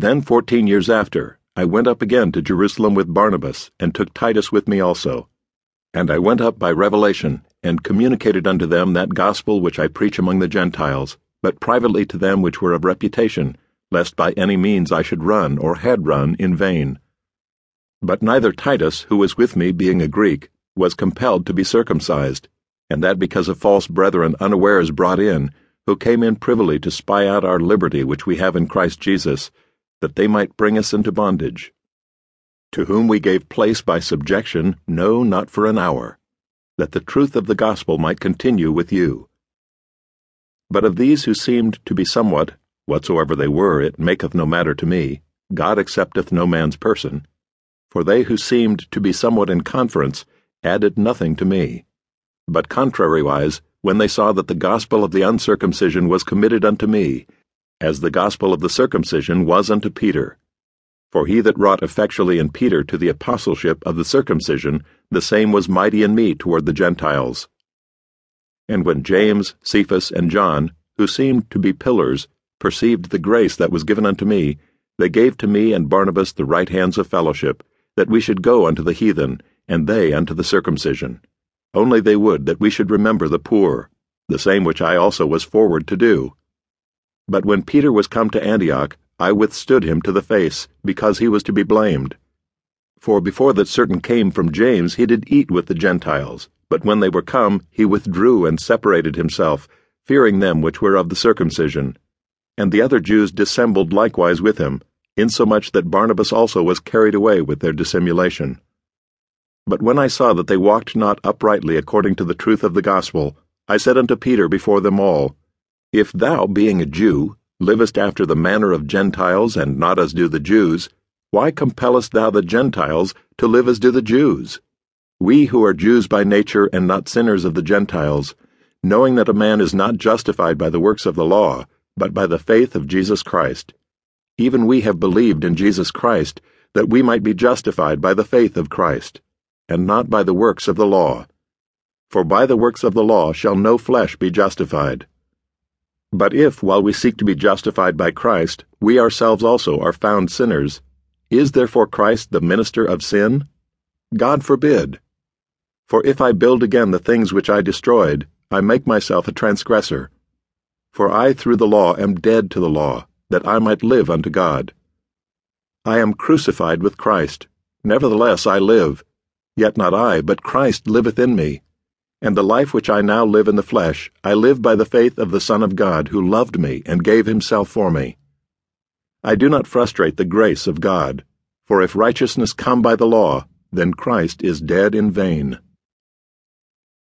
Then, fourteen years after, I went up again to Jerusalem with Barnabas, and took Titus with me also. And I went up by revelation, and communicated unto them that gospel which I preach among the Gentiles, but privately to them which were of reputation, lest by any means I should run, or had run, in vain. But neither Titus, who was with me, being a Greek, was compelled to be circumcised, and that because of false brethren unawares brought in, who came in privily to spy out our liberty which we have in Christ Jesus, that they might bring us into bondage. To whom we gave place by subjection, no, not for an hour, that the truth of the gospel might continue with you. But of these who seemed to be somewhat, whatsoever they were, it maketh no matter to me, God accepteth no man's person. For they who seemed to be somewhat in conference added nothing to me. But contrariwise, when they saw that the gospel of the uncircumcision was committed unto me, as the gospel of the circumcision was unto Peter. For he that wrought effectually in Peter to the apostleship of the circumcision, the same was mighty in me toward the Gentiles. And when James, Cephas, and John, who seemed to be pillars, perceived the grace that was given unto me, they gave to me and Barnabas the right hands of fellowship, that we should go unto the heathen, and they unto the circumcision. Only they would that we should remember the poor, the same which I also was forward to do. But when Peter was come to Antioch, I withstood him to the face, because he was to be blamed. For before that certain came from James, he did eat with the Gentiles, but when they were come, he withdrew and separated himself, fearing them which were of the circumcision. And the other Jews dissembled likewise with him, insomuch that Barnabas also was carried away with their dissimulation. But when I saw that they walked not uprightly according to the truth of the gospel, I said unto Peter before them all, If thou, being a Jew, livest after the manner of Gentiles, and not as do the Jews, why compellest thou the Gentiles to live as do the Jews? We who are Jews by nature and not sinners of the Gentiles, knowing that a man is not justified by the works of the law, but by the faith of Jesus Christ. Even we have believed in Jesus Christ, that we might be justified by the faith of Christ and not by the works of the law. For by the works of the law shall no flesh be justified. But if, while we seek to be justified by Christ, we ourselves also are found sinners, is therefore Christ the minister of sin? God forbid. For if I build again the things which I destroyed, I make myself a transgressor. For I through the law am dead to the law, that I might live unto God. I am crucified with Christ, nevertheless I live Yet not I, but Christ liveth in me. And the life which I now live in the flesh, I live by the faith of the Son of God, who loved me and gave himself for me. I do not frustrate the grace of God, for if righteousness come by the law, then Christ is dead in vain.